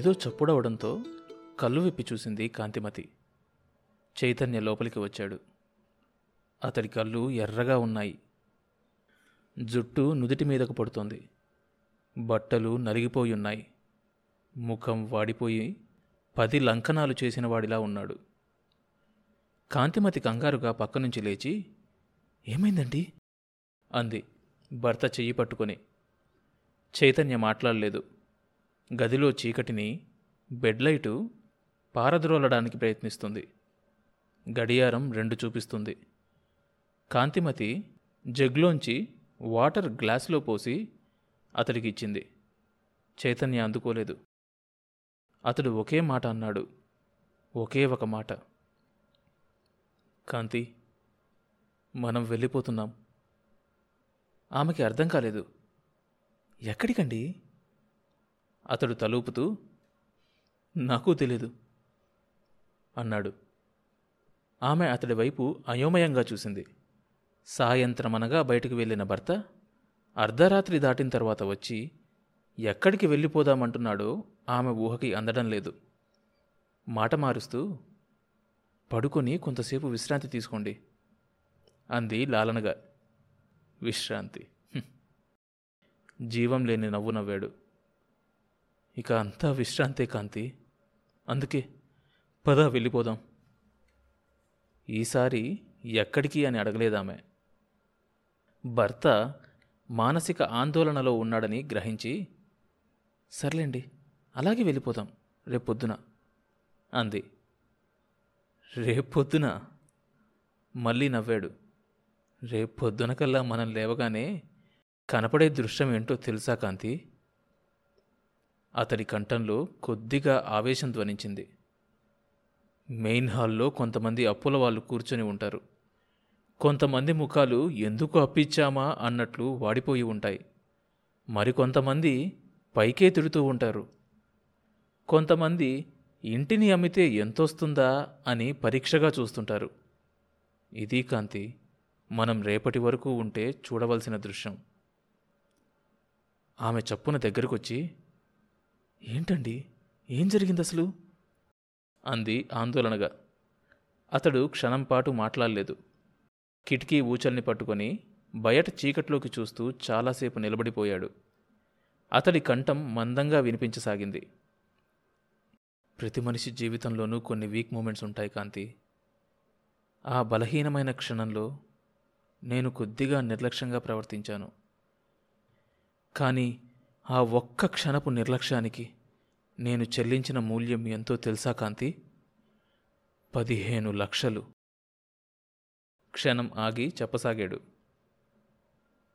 ఏదో చప్పుడవడంతో కళ్ళు విప్పి చూసింది కాంతిమతి. చైతన్య లోపలికి వచ్చాడు. అతడి కళ్ళు ఎర్రగా ఉన్నాయి. జుట్టు నుదిటి మీదకు పడుతోంది. బట్టలు నలిగిపోయి ఉన్నాయి. ముఖం వాడిపోయి పది లంకనాలు చేసిన వాడిలా ఉన్నాడు. కాంతిమతి కంగారుగా పక్క నుంచి లేచి ఏమైందండి? అంది. భర్త చెయ్యి పట్టుకొని. చైతన్య మాట్లాడలేదు. గదిలో చీకటిని బెడ్ లైటు పారద్రోలడానికి ప్రయత్నిస్తుంది. గడియారం రెండు చూపిస్తుంది. కాంతిమతి జగ్లోంచి వాటర్ గ్లాసులో పోసి అతడికి ఇచ్చింది చైతన్య అందుకోలేదు. అతడు ఒకే మాట అన్నాడు. ఒకే ఒక మాట. కాంతి మనం వెళ్ళిపోతున్నాం. ఆమెకి అర్థం కాలేదు. ఎక్కడికండి? అతడు తలూపుతూ నాకు తెలీదు అన్నాడు. ఆమె అతడి వైపు అయోమయంగా చూసింది. సాయంత్రమనగా బయటకు వెళ్ళిన భర్త అర్ధరాత్రి దాటిన తర్వాత వచ్చి ఎక్కడికి వెళ్ళిపోదామంటున్నాడో ఆమె ఊహకి అందడం లేదు మాట మారుస్తూ పడుకొని కొంతసేపు విశ్రాంతి తీసుకోండి అంది లాలనగా. విశ్రాంతి జీవం లేని నవ్వు నవ్వాడు. ఇక అంతా విశ్రాంతే కాంతి. అందుకే పద వెళ్ళిపోదాం. ఈసారి ఎక్కడికి అని అడగలేదామె. భర్త మానసిక ఆందోళనలో ఉన్నాడని గ్రహించి సర్లేండి అలాగే వెళ్ళిపోదాం రేపొద్దున అంది. రేపొద్దున? మళ్ళీ నవ్వాడు. రేపొద్దున కల్లా మనం లేవగానే కనపడే దృశ్యం ఏంటో తెలుసా కాంతి? అతడి కంఠంలో కొద్దిగా ఆవేశం ధ్వనించింది. మెయిన్ హాల్లో కొంతమంది అప్పుల వాళ్ళు కూర్చొని ఉంటారు. కొంతమంది ముఖాలు ఎందుకు అప్పిచ్చామా అన్నట్లు వాడిపోయి ఉంటాయి. మరికొంతమంది పైకే తిడుతూ ఉంటారు. కొంతమంది ఇంటిని అమ్మితే ఎంతొస్తుందా అని పరీక్షగా చూస్తుంటారు. ఇది కాంతి మనం రేపటి వరకు ఉంటే చూడవలసిన దృశ్యం. ఆమె చప్పున దగ్గరకొచ్చి ఏంటండి? ఏం జరిగింది అసలు అంది ఆందోళనగా. అతడు క్షణంపాటు మాట్లాడలేదు. కిటికీ ఊచల్ని పట్టుకొని బయట చీకట్లోకి చూస్తూ చాలాసేపు నిలబడిపోయాడు. అతడి కంఠం మందంగా వినిపించసాగింది. ప్రతి మనిషి జీవితంలోనూ కొన్ని వీక్ మూమెంట్స్ ఉంటాయి కాంతి. ఆ బలహీనమైన క్షణంలో నేను కొద్దిగా నిర్లక్ష్యంగా ప్రవర్తించాను. కానీ ఆ ఒక్క క్షణపు నిర్లక్ష్యానికి నేను చెల్లించిన మూల్యం ఎంతో తెలుసా కాంతి? పదిహేను లక్షలు. క్షణం ఆగి చెప్పసాగాడు.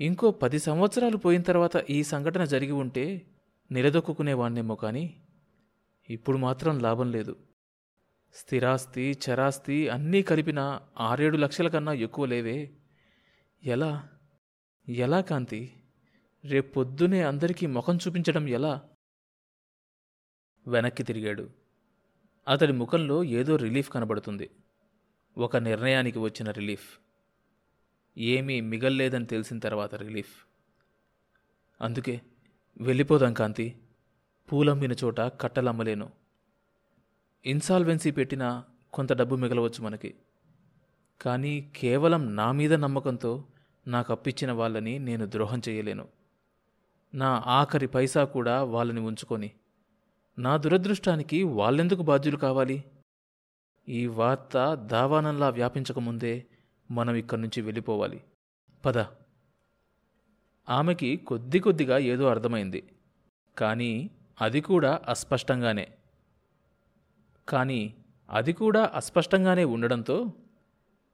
ఇంకో పది సంవత్సరాలు పోయిన తర్వాత ఈ సంఘటన జరిగి ఉంటే నిలదొక్కునేవాణ్ణేమో కానీ ఇప్పుడు మాత్రం లాభం లేదు. స్థిరాస్తి చరాస్తి అన్నీ కలిపిన ఆరేడు లక్షల కన్నా ఎక్కువ లేవే. ఎలా? ఎలా కాంతి? రేపొద్దునే అందరికీ ముఖం చూపించడం ఎలా? వెనక్కి తిరిగాడు. అతడి ముఖంలో ఏదో రిలీఫ్ కనబడుతుంది. ఒక నిర్ణయానికి వచ్చిన రిలీఫ్. ఏమీ మిగల్లేదని తెలిసిన తర్వాత రిలీఫ్. అందుకే వెళ్ళిపోదాం కాంతి. పూలమ్మిన చోట కట్టలమ్మలేను. ఇన్సాల్వెన్సీ పెట్టినా కొంత డబ్బు మిగలవచ్చు మనకి. కానీ కేవలం నా మీద నమ్మకంతో నాకు అప్పిచ్చిన వాళ్ళని నేను ద్రోహం చేయలేను. నా ఆఖరి పైసా కూడా వాళ్ళని ఉంచుకొని. నా దురదృష్టానికి వాళ్ళెందుకు బాధ్యులు కావాలి? ఈ వార్త దావానంలా వ్యాపించకముందే మనం ఇక్కడి నుంచి వెళ్ళిపోవాలి. పద. ఆమెకి కొద్ది కొద్దిగా ఏదో అర్థమైంది. కానీ అది కూడా అస్పష్టంగానే. కానీ అది కూడా అస్పష్టంగానే ఉండడంతో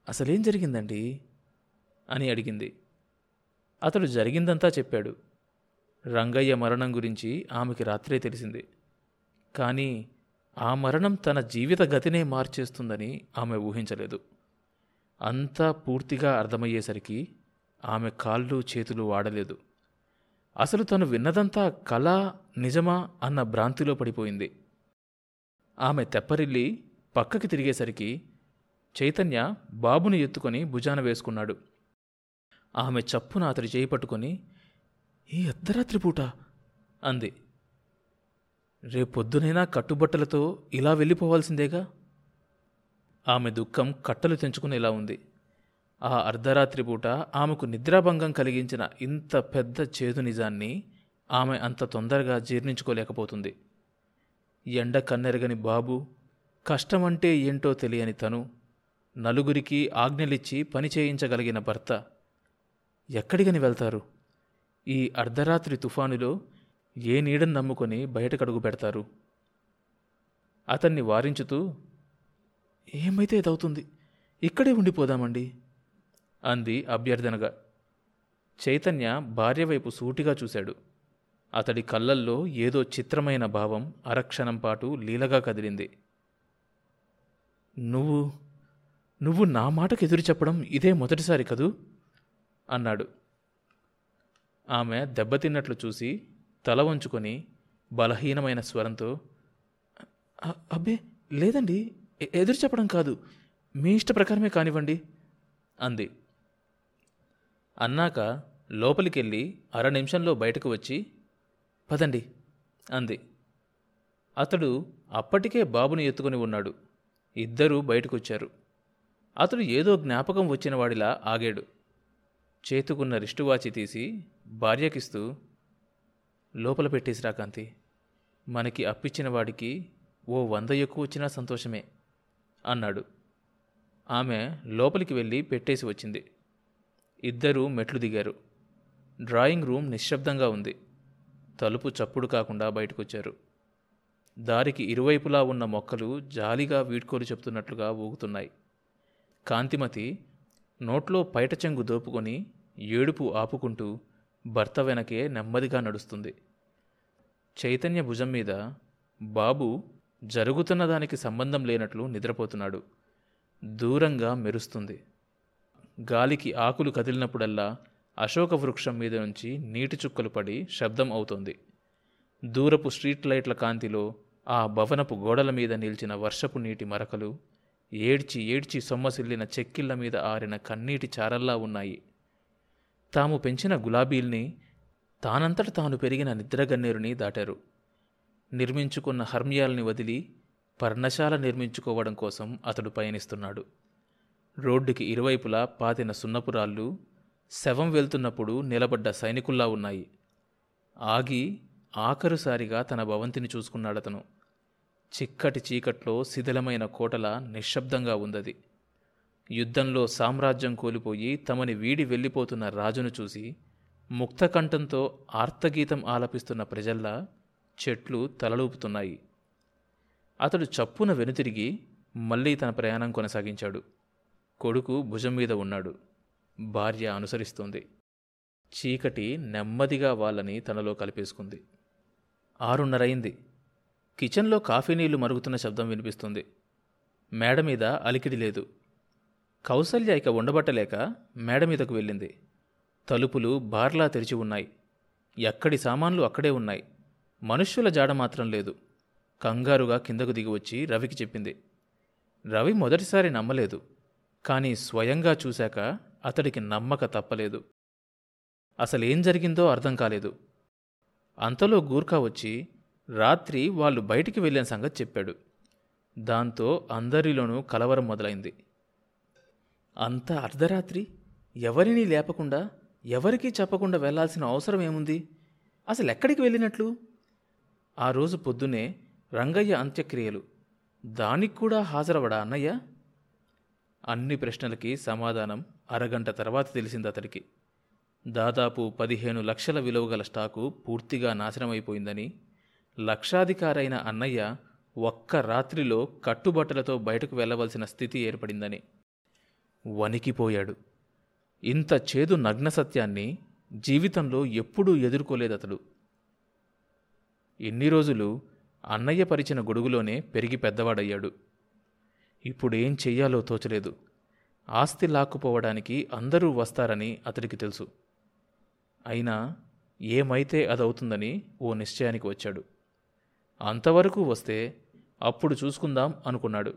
అసలేం జరిగిందండి? అని అడిగింది. అతడు జరిగిందంతా చెప్పాడు. రంగయ్య మరణం గురించి ఆమెకి రాత్రే తెలిసింది. కానీ ఆ మరణం తన జీవిత గతినే మార్చేస్తుందని ఆమె ఊహించలేదు. అంతా పూర్తిగా అర్థమయ్యేసరికి ఆమె కాళ్ళు చేతులు వాడలేదు. అసలు తను విన్నదంతా కళ నిజమా అన్న భ్రాంతిలో పడిపోయింది. ఆమె తెప్పరిల్లి పక్కకి తిరిగేసరికి చైతన్య బాబుని ఎత్తుకొని భుజాన వేసుకున్నాడు. ఆమె చప్పున అతడి చేయి పట్టుకొని ఈ అర్ధరాత్రి పూట? అంది. రేపొద్దునైనా కట్టుబట్టలతో ఇలా వెళ్ళిపోవాల్సిందేగా? ఆమె దుఃఖం కట్టలు తెంచుకునేలా ఉంది. ఆ అర్ధరాత్రి పూట ఆమెకు నిద్రాభంగం కలిగించిన ఇంత పెద్ద చేదు నిజాన్ని ఆమె అంత తొందరగా జీర్ణించుకోలేకపోతుంది. ఎండ కన్నెరగని బాబు కష్టమంటే ఏంటో తెలియని తను నలుగురికి ఆజ్ఞలిచ్చి పని చేయించగలిగిన భర్త. ఎక్కడికని వెళ్తారు? ఈ అర్ధరాత్రి తుఫానులో ఏ నీడని నమ్ముకొని బయటకడుగు పెడతారు? అతన్ని వారించుతూ ఏమైతే ఇదవుతుంది? ఇక్కడే ఉండిపోదామండి అంది అభ్యర్థనగా. చైతన్య భార్య వైపు సూటిగా చూశాడు. అతడి కళ్ళల్లో ఏదో చిత్రమైన భావం అరక్షణం పాటు లీలగా కదిలింది. నువ్వు నువ్వు నా మాటకు ఎదురు చెప్పడం ఇదే మొదటిసారి కదూ? అన్నాడు. ఆమె దెబ్బతిన్నట్లు చూసి తల వంచుకొని బలహీనమైన స్వరంతో అబ్బే లేదండి ఎ- ఎదురు చెప్పడం కాదు. మీ ఇష్ట ప్రకారమే కానివ్వండి అంది. అన్నాక లోపలికెళ్ళి అర నిమిషంలో బయటకు వచ్చి పదండి అంది. అతడు అప్పటికే బాబుని ఎత్తుకుని ఉన్నాడు. ఇద్దరూ బయటకొచ్చారు. అతడు ఏదో జ్ఞాపకం వచ్చిన వాడిలా ఆగాడు. చేతుకున్న రిష్టువాచి తీసి భార్యకిస్తూ లోపల పెట్టేసిరా కాంతి. మనకి అప్పిచ్చిన వాడికి ఓ వంద ఎక్కువ వచ్చినా సంతోషమే అన్నాడు. ఆమె లోపలికి వెళ్ళి పెట్టేసి వచ్చింది. ఇద్దరూ మెట్లు దిగారు. డ్రాయింగ్ రూమ్ నిశ్శబ్దంగా ఉంది. తలుపు చప్పుడు కాకుండా బయటకొచ్చారు. దారికి ఇరువైపులా ఉన్న మొక్కలు జాలిగా వీడ్కోలు చెప్తున్నట్లుగా ఊగుతున్నాయి. కాంతిమతి నోట్లో పైట చెంగు దోపుకొని ఏడుపు ఆపుకుంటూ భర్త వెనకే నెమ్మదిగా నడుస్తుంది. చైతన్య భుజం మీద బాబు జరుగుతున్న దానికి సంబంధం లేనట్లు నిద్రపోతున్నాడు. దూరంగా మెరుస్తుంది. గాలికి ఆకులు కదిలినప్పుడల్లా అశోక వృక్షం మీద నుంచి నీటి చుక్కలు పడి శబ్దం అవుతోంది. దూరపు స్ట్రీట్ లైట్ల కాంతిలో ఆ భవనపు గోడల మీద నిలిచిన వర్షపు నీటి మరకలు ఏడ్చి ఏడ్చి సొమ్మసిల్లిన చెక్కిళ్ళ మీద ఆరిన కన్నీటి చారల్లా ఉన్నాయి. తాము పెంచిన గులాబీల్ని తానంతట తాను పెరిగిన నిద్రగన్నేరుని దాటారు. నిర్మించుకున్న హర్మ్యాల్ని వదిలి పర్ణశాల నిర్మించుకోవడం కోసం అతడు పయనిస్తున్నాడు. రోడ్డుకి ఇరువైపులా పాతిన సున్నపురాళ్ళు శవం వెళ్తున్నప్పుడు నిలబడ్డ సైనికుల్లా ఉన్నాయి. ఆగి ఆఖరుసారిగా తన భవంతిని చూసుకున్నాడతను. చిక్కటి చీకట్లో శిథిలమైన కోటల నిశ్శబ్దంగా ఉందది. యుద్ధంలో సామ్రాజ్యం కోల్పోయి తమని వీడి వెళ్ళిపోతున్న రాజును చూసి ముక్తకంఠంతో ఆర్తగీతం ఆలపిస్తున్న ప్రజల్లా చెట్లు తలలూపుతున్నాయి. అతడు చప్పున వెనుతిరిగి మళ్ళీ తన ప్రయాణం కొనసాగించాడు. కొడుకు భుజం మీద ఉన్నాడు. భార్య అనుసరిస్తుంది. చీకటి నెమ్మదిగా వాళ్ళని తనలో కలిపేసుకుంది. ఆరున్నరైంది కిచెన్లో కాఫీ నీళ్ళు మరుగుతున్న శబ్దం వినిపిస్తుంది. మేడ మీద అలికిడి లేదు. కౌసల్య ఇక ఉండబట్టలేక మేడ మీదకు వెళ్ళింది. తలుపులు బార్లా తెరిచి ఉన్నాయి. ఎక్కడి సామాన్లు అక్కడే ఉన్నాయి. మనుష్యుల జాడ మాత్రం లేదు. కంగారుగా కిందకు దిగి వచ్చి రవికి చెప్పింది. రవి మొదటిసారి నమ్మలేదు. కానీ స్వయంగా చూశాక అతడికి నమ్మక తప్పలేదు. అసలేం జరిగిందో అర్థం కాలేదు. అంతలో గూర్ఖా వచ్చి రాత్రి వాళ్ళు బయటికి వెళ్ళిన సంగతి చెప్పాడు. దాంతో అందరిలోనూ కలవరం మొదలైంది. అంత అర్ధరాత్రి? ఎవరినీ లేపకుండా ఎవరికీ చెప్పకుండా వెళ్ళాల్సిన అవసరం ఏముంది? అసలు ఎక్కడికి వెళ్ళినట్లు? ఆ రోజు పొద్దునే రంగయ్య అంత్యక్రియలు. దానికి కూడా హాజరవడా అన్నయ్య? అన్ని ప్రశ్నలకి సమాధానం అరగంట తర్వాత తెలిసింది అతడికి. దాదాపు పదిహేను లక్షల విలువగల స్టాకు పూర్తిగా నాశనమైపోయిందని లక్షాధికారైన అన్నయ్య ఒక్క రాత్రిలో కట్టుబట్టలతో బయటకు వెళ్ళవలసిన స్థితి ఏర్పడిందని. వణికిపోయాడు. ఇంత చేదు నగ్న సత్యాన్ని జీవితంలో ఎప్పుడూ ఎదుర్కోలేదతడు ఎన్ని రోజులు అన్నయ్య పరిచిన గొడుగులోనే పెరిగి పెద్దవాడయ్యాడు. ఇప్పుడేం చెయ్యాలో తోచలేదు. ఆస్తి లాక్కుపోవడానికి అందరూ వస్తారని అతడికి తెలుసు. అయినా ఏమైతే అదవుతుందని ఓ నిశ్చయానికి వచ్చాడు. అంతవరకు వస్తే అప్పుడు చూసుకుందాం అనుకున్నాడు.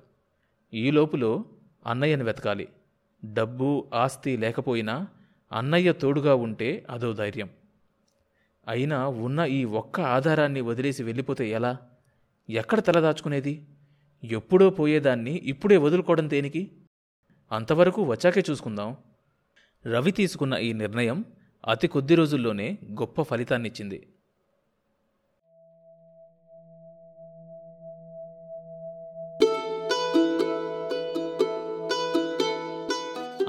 ఈ లోపులో అన్నయ్యను వెతకాలి. డబ్బు ఆస్తి లేకపోయినా అన్నయ్య తోడుగా ఉంటే అదో ధైర్యం. అయినా ఉన్న ఈ ఒక్క ఆధారాన్ని వదిలేసి వెళ్ళిపోతే ఎలా? ఎక్కడ తలదాచుకునేది ఎప్పుడో పోయేదాన్ని ఇప్పుడే వదులుకోవడం దేనికి? అంతవరకు వచ్చాకే చూసుకుందాం. రవి తీసుకున్న ఈ నిర్ణయం అతి కొద్ది రోజుల్లోనే గొప్ప ఫలితాన్నిచ్చింది.